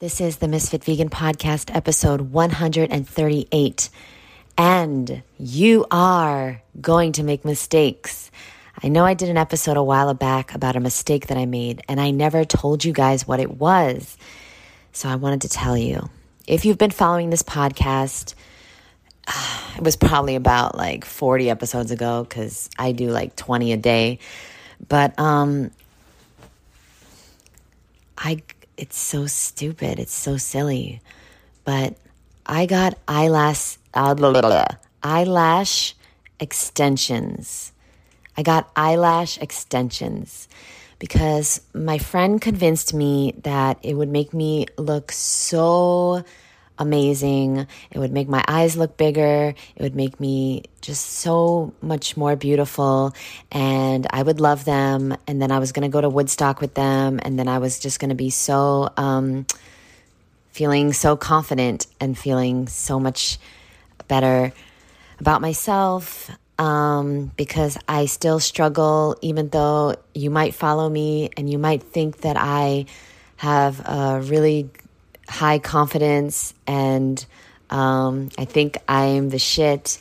This is the Misfit Vegan Podcast, episode 138. And you are going to make mistakes. I know I did an episode a while back about a mistake that I made, and I never told you guys what it was. So I wanted to tell you. If you've been following this podcast, it was probably about like 40 episodes ago because I do like 20 a day. But um, I it's so stupid. It's so silly. But I got eyelash uh, eyelash extensions. I got eyelash extensions because my friend convinced me that it would make me look so amazing. It would make my eyes look bigger. It would make me just so much more beautiful. And I would love them. And then I was going to go to Woodstock with them. And then I was just going to be so, um, feeling so confident and feeling so much better about myself. Um, because I still struggle, even though you might follow me and you might think that I have a really high confidence and um, I think I'm the shit.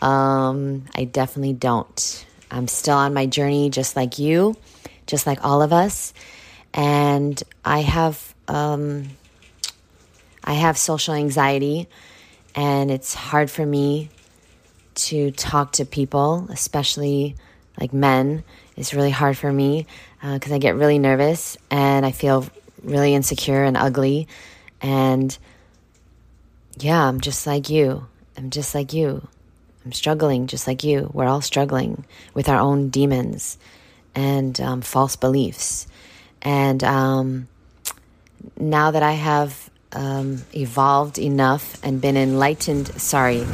Um, I definitely don't. I'm still on my journey, just like you, just like all of us, and I have um, I have social anxiety, and it's hard for me to talk to people, especially like men. It's really hard for me because uh, I get really nervous and I feel really insecure and ugly and yeah, I'm just like you. I'm just like you. I'm struggling just like you. We're all struggling with our own demons and um, false beliefs. And um, now that I have um, evolved enough and been enlightened, sorry,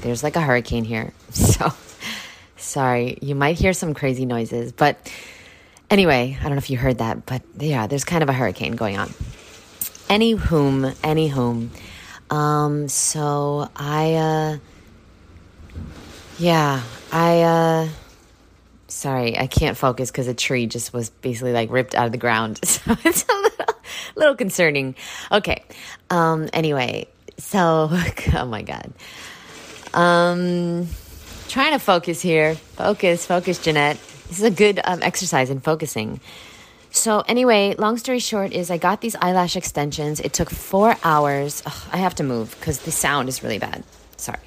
there's like a hurricane here. So sorry, you might hear some crazy noises. But anyway, I don't know if you heard that, but yeah, there's kind of a hurricane going on any whom, any whom. Um, so I, uh, yeah, I, uh, sorry, I can't focus because a tree just was basically like ripped out of the ground. So it's a little, little concerning. Okay. Um, anyway, so, oh my God. Um, trying to focus here. Focus, focus, Jeanette. This is a good um, exercise in focusing. So, anyway, long story short is I got these eyelash extensions. It took four hours. Ugh, I have to move because the sound is really bad. Sorry.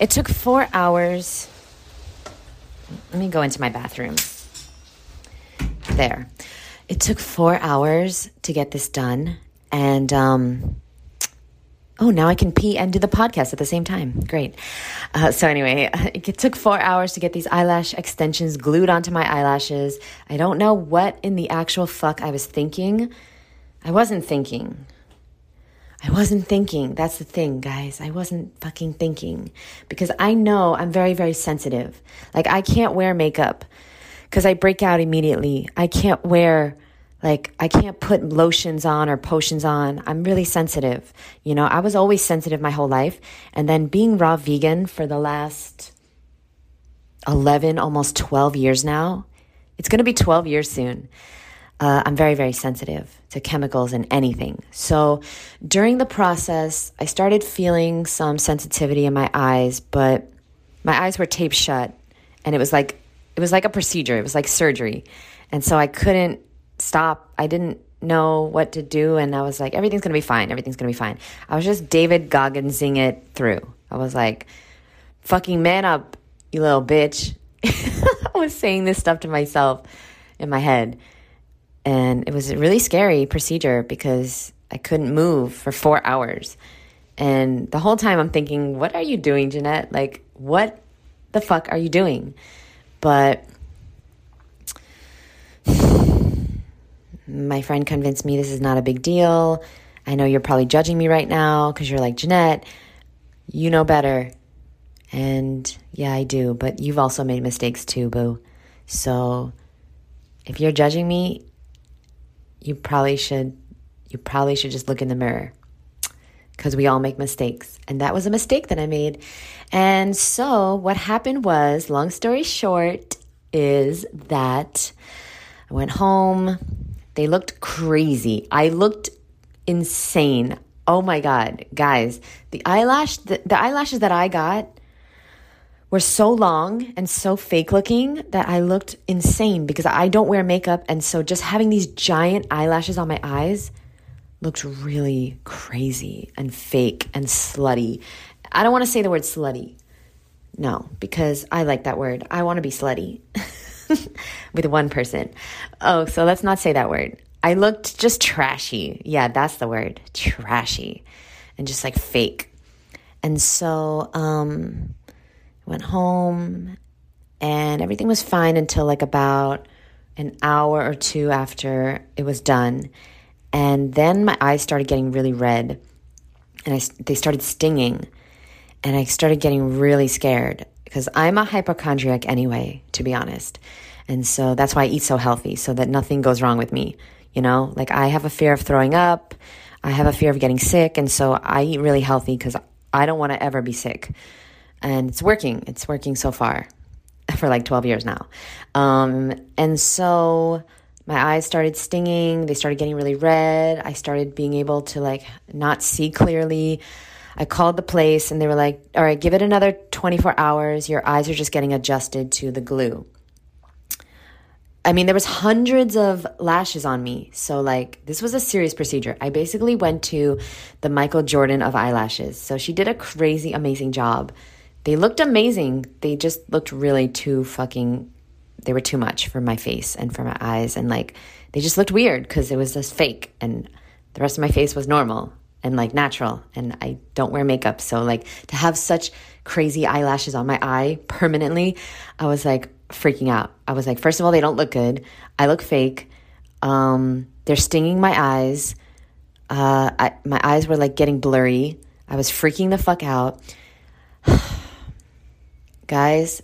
It took four hours. Let me go into my bathroom. There. It took four hours to get this done. And um, Oh, now I can pee and do the podcast at the same time. Great. Uh, so, anyway, it took four hours to get these eyelash extensions glued onto my eyelashes. I don't know what in the actual fuck I was thinking. I wasn't thinking. I wasn't thinking. That's the thing, guys. I wasn't fucking thinking because I know I'm very, very sensitive. Like, I can't wear makeup because I break out immediately. I can't wear like, I can't put lotions on or potions on. I'm really sensitive. You know, I was always sensitive my whole life. And then being raw vegan for the last 11, almost 12 years now, it's going to be 12 years soon. Uh, I'm very, very sensitive to chemicals and anything. So during the process, I started feeling some sensitivity in my eyes, but my eyes were taped shut and it was like, it was like a procedure. It was like surgery. And so I couldn't stop. I didn't know what to do. And I was like, everything's going to be fine. Everything's going to be fine. I was just David Gogginsing it through. I was like, fucking man up, you little bitch. I was saying this stuff to myself in my head. And it was a really scary procedure because I couldn't move for four hours. And the whole time I'm thinking, what are you doing, Jeanette? Like, what the fuck are you doing? But my friend convinced me this is not a big deal. I know you're probably judging me right now because you're like, Jeanette, you know better. And yeah, I do, but you've also made mistakes too, boo. So if you're judging me, you probably should you probably should just look in the mirror because we all make mistakes. And that was a mistake that I made. And so what happened was, long story short, is that I went home they looked crazy. I looked insane. Oh my God, guys, the eyelash, the, the eyelashes that I got were so long and so fake looking that I looked insane because I don't wear makeup. And so just having these giant eyelashes on my eyes looked really crazy and fake and slutty. I don't want to say the word slutty. No, because I like that word. I want to be slutty with one person. Oh, so let's not say that word. I looked just trashy. Yeah, that's the word. Trashy. And just like fake. And so um went home and everything was fine until like about an hour or two after it was done. And then my eyes started getting really red and I, they started stinging. And I started getting really scared because I'm a hypochondriac anyway, to be honest. And so that's why I eat so healthy so that nothing goes wrong with me. You know, like I have a fear of throwing up, I have a fear of getting sick. And so I eat really healthy because I don't want to ever be sick and it's working. It's working so far for like 12 years now. Um, and so my eyes started stinging. They started getting really red. I started being able to like not see clearly. I called the place and they were like, all right, give it another 24 hours. Your eyes are just getting adjusted to the glue. I mean, there was hundreds of lashes on me. So like this was a serious procedure. I basically went to the Michael Jordan of eyelashes. So she did a crazy amazing job they looked amazing. They just looked really too fucking they were too much for my face and for my eyes and like they just looked weird because it was just fake and the rest of my face was normal and like natural and I don't wear makeup so like to have such crazy eyelashes on my eye permanently I was like freaking out. I was like first of all they don't look good. I look fake. Um they're stinging my eyes. Uh I, my eyes were like getting blurry. I was freaking the fuck out. Guys,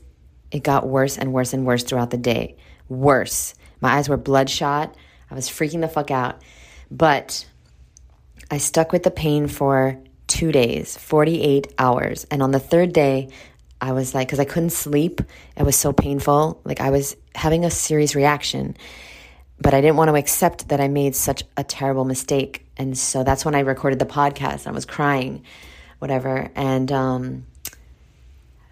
it got worse and worse and worse throughout the day. Worse. My eyes were bloodshot. I was freaking the fuck out. But I stuck with the pain for two days, 48 hours. And on the third day, I was like, because I couldn't sleep, it was so painful. Like I was having a serious reaction, but I didn't want to accept that I made such a terrible mistake. And so that's when I recorded the podcast. I was crying, whatever. And um,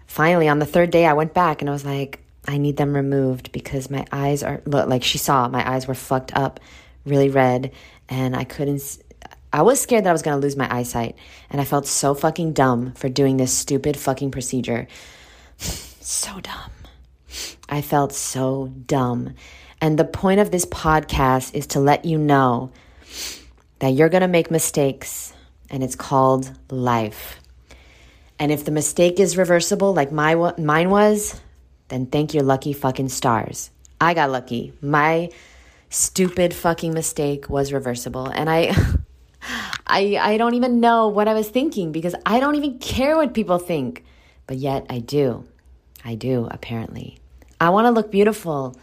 finally on the third day I went back and I was like, I need them removed because my eyes are look like she saw my eyes were fucked up, really red, and I couldn't. I was scared that I was gonna lose my eyesight, and I felt so fucking dumb for doing this stupid fucking procedure. so dumb. I felt so dumb. And the point of this podcast is to let you know that you're gonna make mistakes, and it's called life. And if the mistake is reversible, like my mine was, then thank your lucky fucking stars. I got lucky. My stupid fucking mistake was reversible, and I. I, I don't even know what I was thinking because I don't even care what people think. But yet I do. I do, apparently. I want to look beautiful.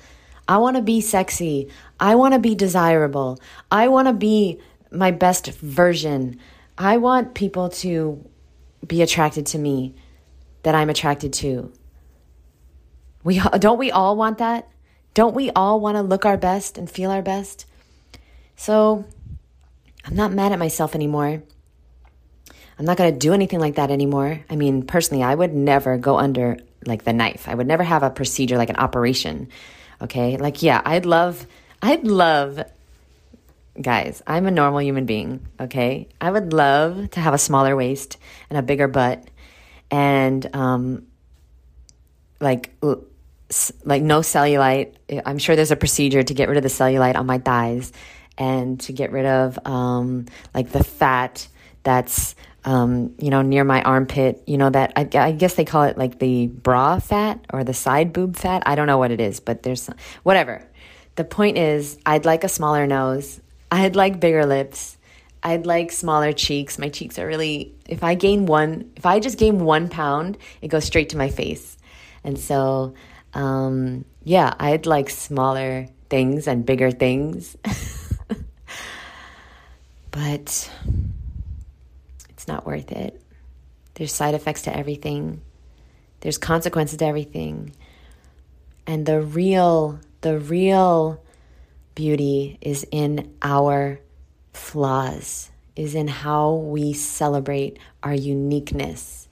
I want to be sexy. I want to be desirable. I want to be my best version. I want people to be attracted to me that I'm attracted to. We don't we all want that? Don't we all want to look our best and feel our best? So, I'm not mad at myself anymore. I'm not going to do anything like that anymore. I mean, personally, I would never go under like the knife. I would never have a procedure like an operation. Okay? Like yeah, I'd love I'd love guys, I'm a normal human being, okay? I would love to have a smaller waist and a bigger butt and um like like no cellulite. I'm sure there's a procedure to get rid of the cellulite on my thighs and to get rid of um like the fat that's um, you know, near my armpit, you know, that I, I, guess they call it like the bra fat or the side boob fat. I don't know what it is, but there's whatever. The point is, I'd like a smaller nose. I'd like bigger lips. I'd like smaller cheeks. My cheeks are really, if I gain one, if I just gain one pound, it goes straight to my face. And so, um, yeah, I'd like smaller things and bigger things. but it's not worth it. There's side effects to everything, there's consequences to everything. And the real, the real beauty is in our flaws, is in how we celebrate our uniqueness.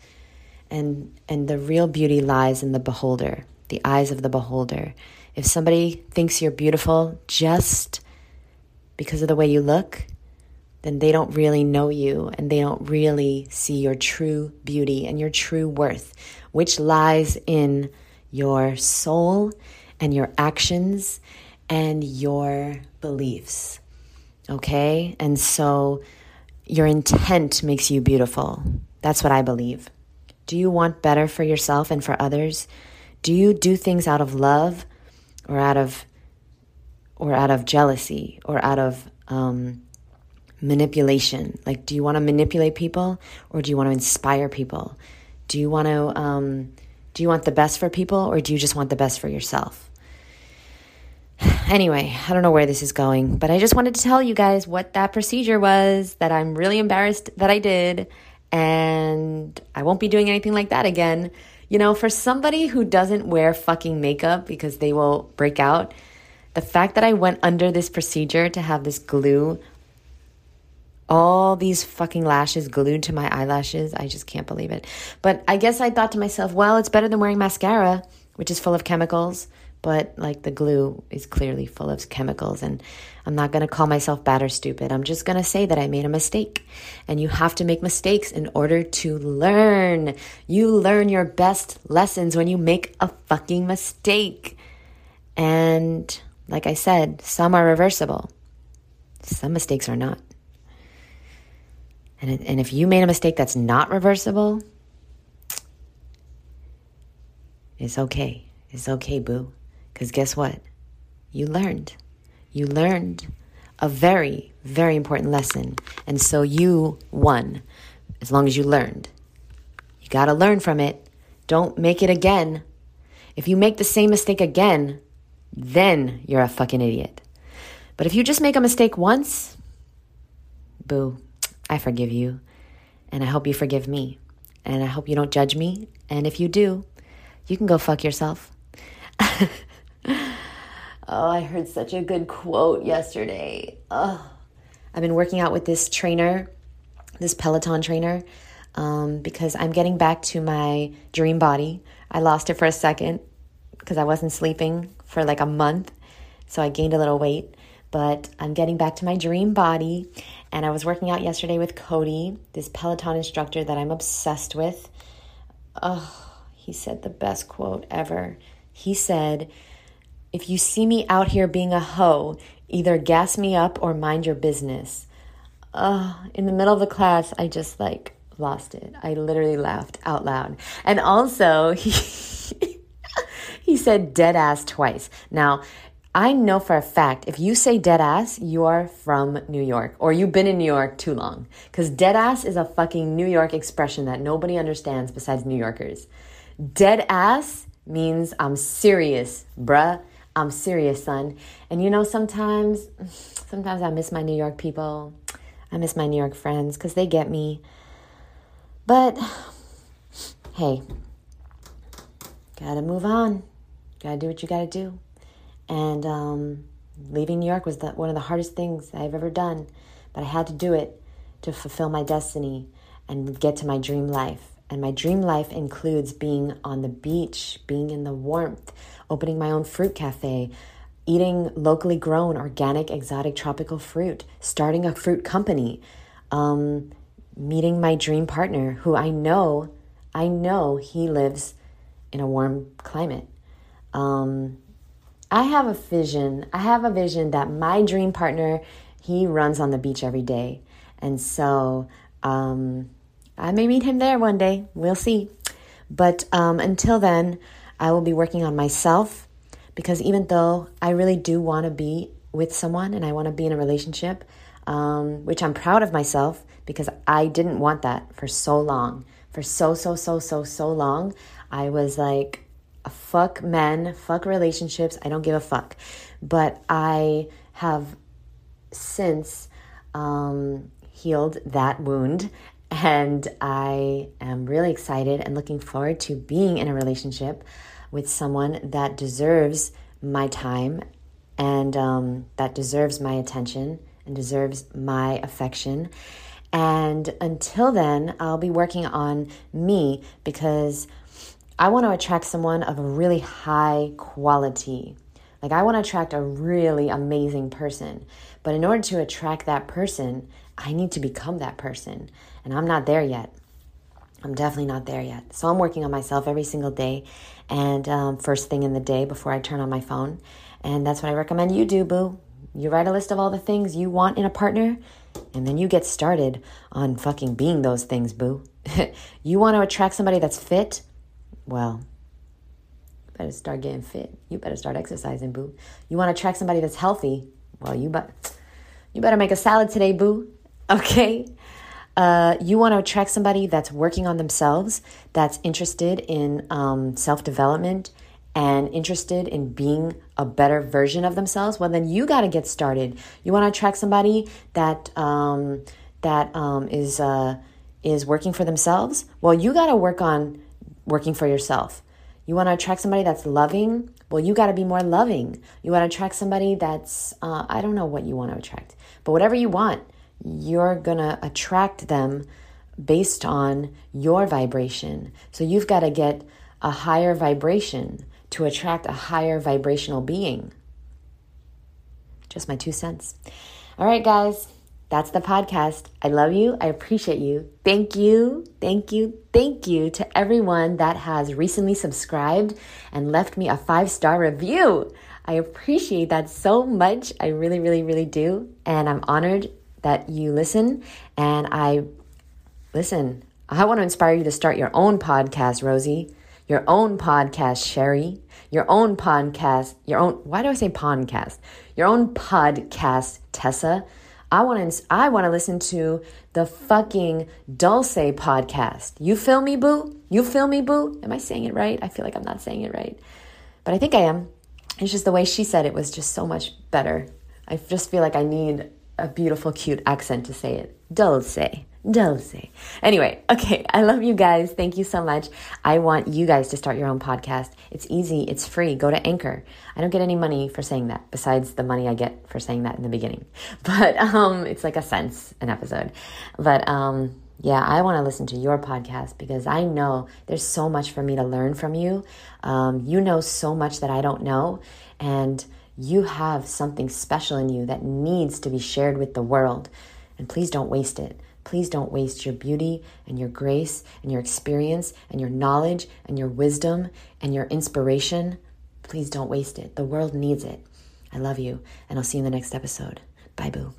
And, and the real beauty lies in the beholder, the eyes of the beholder. If somebody thinks you're beautiful just because of the way you look, then they don't really know you and they don't really see your true beauty and your true worth, which lies in your soul and your actions and your beliefs. Okay? And so your intent makes you beautiful. That's what I believe. Do you want better for yourself and for others? Do you do things out of love or out of or out of jealousy or out of um, manipulation? Like, do you want to manipulate people or do you want to inspire people? Do you want to um, do you want the best for people or do you just want the best for yourself? Anyway, I don't know where this is going, but I just wanted to tell you guys what that procedure was that I'm really embarrassed that I did, and I won't be doing anything like that again. You know, for somebody who doesn't wear fucking makeup because they will break out, the fact that I went under this procedure to have this glue, all these fucking lashes glued to my eyelashes, I just can't believe it. But I guess I thought to myself, well, it's better than wearing mascara, which is full of chemicals but like the glue is clearly full of chemicals and I'm not to call myself bad or stupid. I'm just to say that I made a mistake. And you have to make mistakes in order to learn. You learn your best lessons when you make a fucking mistake. And like I said, some are reversible. Some mistakes are not. And, and if you made a mistake that's not reversible, it's okay. It's okay, boo. Because guess what? You learned. You learned a very, very important lesson. And so you won as long as you learned. You got to learn from it. Don't make it again. If you make the same mistake again, then you're a fucking idiot. But if you just make a mistake once, boo, I forgive you. And I hope you forgive me. And I hope you don't judge me. And if you do, you can go fuck yourself. Oh, I heard such a good quote yesterday. Oh, I've been working out with this trainer, this Peloton trainer, um, because I'm getting back to my dream body. I lost it for a second because I wasn't sleeping for like a month. So I gained a little weight, but I'm getting back to my dream body. And I was working out yesterday with Cody, this Peloton instructor that I'm obsessed with. Oh, he said the best quote ever. He said, if you see me out here being a hoe, either gas me up or mind your business. Uh, in the middle of the class, I just like lost it. I literally laughed out loud. And also, he, he said dead ass twice. Now, I know for a fact if you say dead ass, you are from New York or you've been in New York too long. Because dead ass is a fucking New York expression that nobody understands besides New Yorkers. Dead ass means I'm serious, bruh. I'm serious, son. And you know, sometimes, sometimes I miss my New York people. I miss my New York friends because they get me. But hey, gotta move on. Gotta do what you gotta do. And um, leaving New York was the, one of the hardest things I've ever done. But I had to do it to fulfill my destiny and get to my dream life. And my dream life includes being on the beach, being in the warmth, opening my own fruit cafe, eating locally grown, organic, exotic, tropical fruit, starting a fruit company, um, meeting my dream partner who I know, I know he lives in a warm climate. Um, I have a vision. I have a vision that my dream partner, he runs on the beach every day. And so um, I may meet him there one day. We'll see. But um, until then, I will be working on myself because even though I really do want to be with someone and I want to be in a relationship, um, which I'm proud of myself because I didn't want that for so long. For so, so, so, so, so long, I was like, fuck men, fuck relationships, I don't give a fuck. But I have since um, healed that wound and I am really excited and looking forward to being in a relationship with someone that deserves my time and um, that deserves my attention and deserves my affection And until then, I'll be working on me because I want to attract someone of a really high quality. Like, I want to attract a really amazing person. But in order to attract that person, I need to become that person. And I'm not there yet. I'm definitely not there yet. So I'm working on myself every single day and um, first thing in the day before I turn on my phone. And that's what I recommend you do, boo. You write a list of all the things you want in a partner, and then you get started on fucking being those things, boo. you want to attract somebody that's fit? Well, you better start getting fit. You better start exercising, boo. You want to attract somebody that's healthy? Well, you but you better make a salad today, boo. Okay? Uh, you want to attract somebody that's working on themselves, that's interested in um, self development and interested in being a better version of themselves. Well, then you got to get started. You want to attract somebody that um, that um, is uh, is working for themselves. Well, you got to work on working for yourself. You want to attract somebody that's loving. Well, you got to be more loving. You want to attract somebody that's uh, I don't know what you want to attract, but whatever you want you're going to attract them based on your vibration. So you've got to get a higher vibration to attract a higher vibrational being. Just my two cents. All right, guys, that's the podcast. I love you. I appreciate you. Thank you. Thank you. Thank you to everyone that has recently subscribed and left me a five star review. I appreciate that so much. I really, really, really do. And I'm honored that you listen. And I listen, I want to inspire you to start your own podcast, Rosie, your own podcast, Sherry, your own podcast, your own, why do I say podcast? Your own podcast, Tessa. I want to I want to listen to the fucking Dulce podcast. You feel me, boo? You feel me, boo? Am I saying it right? I feel like I'm not saying it right. But I think I am. It's just the way she said it was just so much better. I just feel like I need a beautiful, cute accent to say it. Dulce. Dulce. Anyway, okay, I love you guys. Thank you so much. I want you guys to start your own podcast. It's easy, it's free. Go to Anchor. I don't get any money for saying that, besides the money I get for saying that in the beginning. But um, it's like a sense an episode. But um, yeah, I want to listen to your podcast because I know there's so much for me to learn from you. Um, you know so much that I don't know. And you have something special in you that needs to be shared with the world. And please don't waste it. Please don't waste your beauty and your grace and your experience and your knowledge and your wisdom and your inspiration. Please don't waste it. The world needs it. I love you, and I'll see you in the next episode. Bye, boo.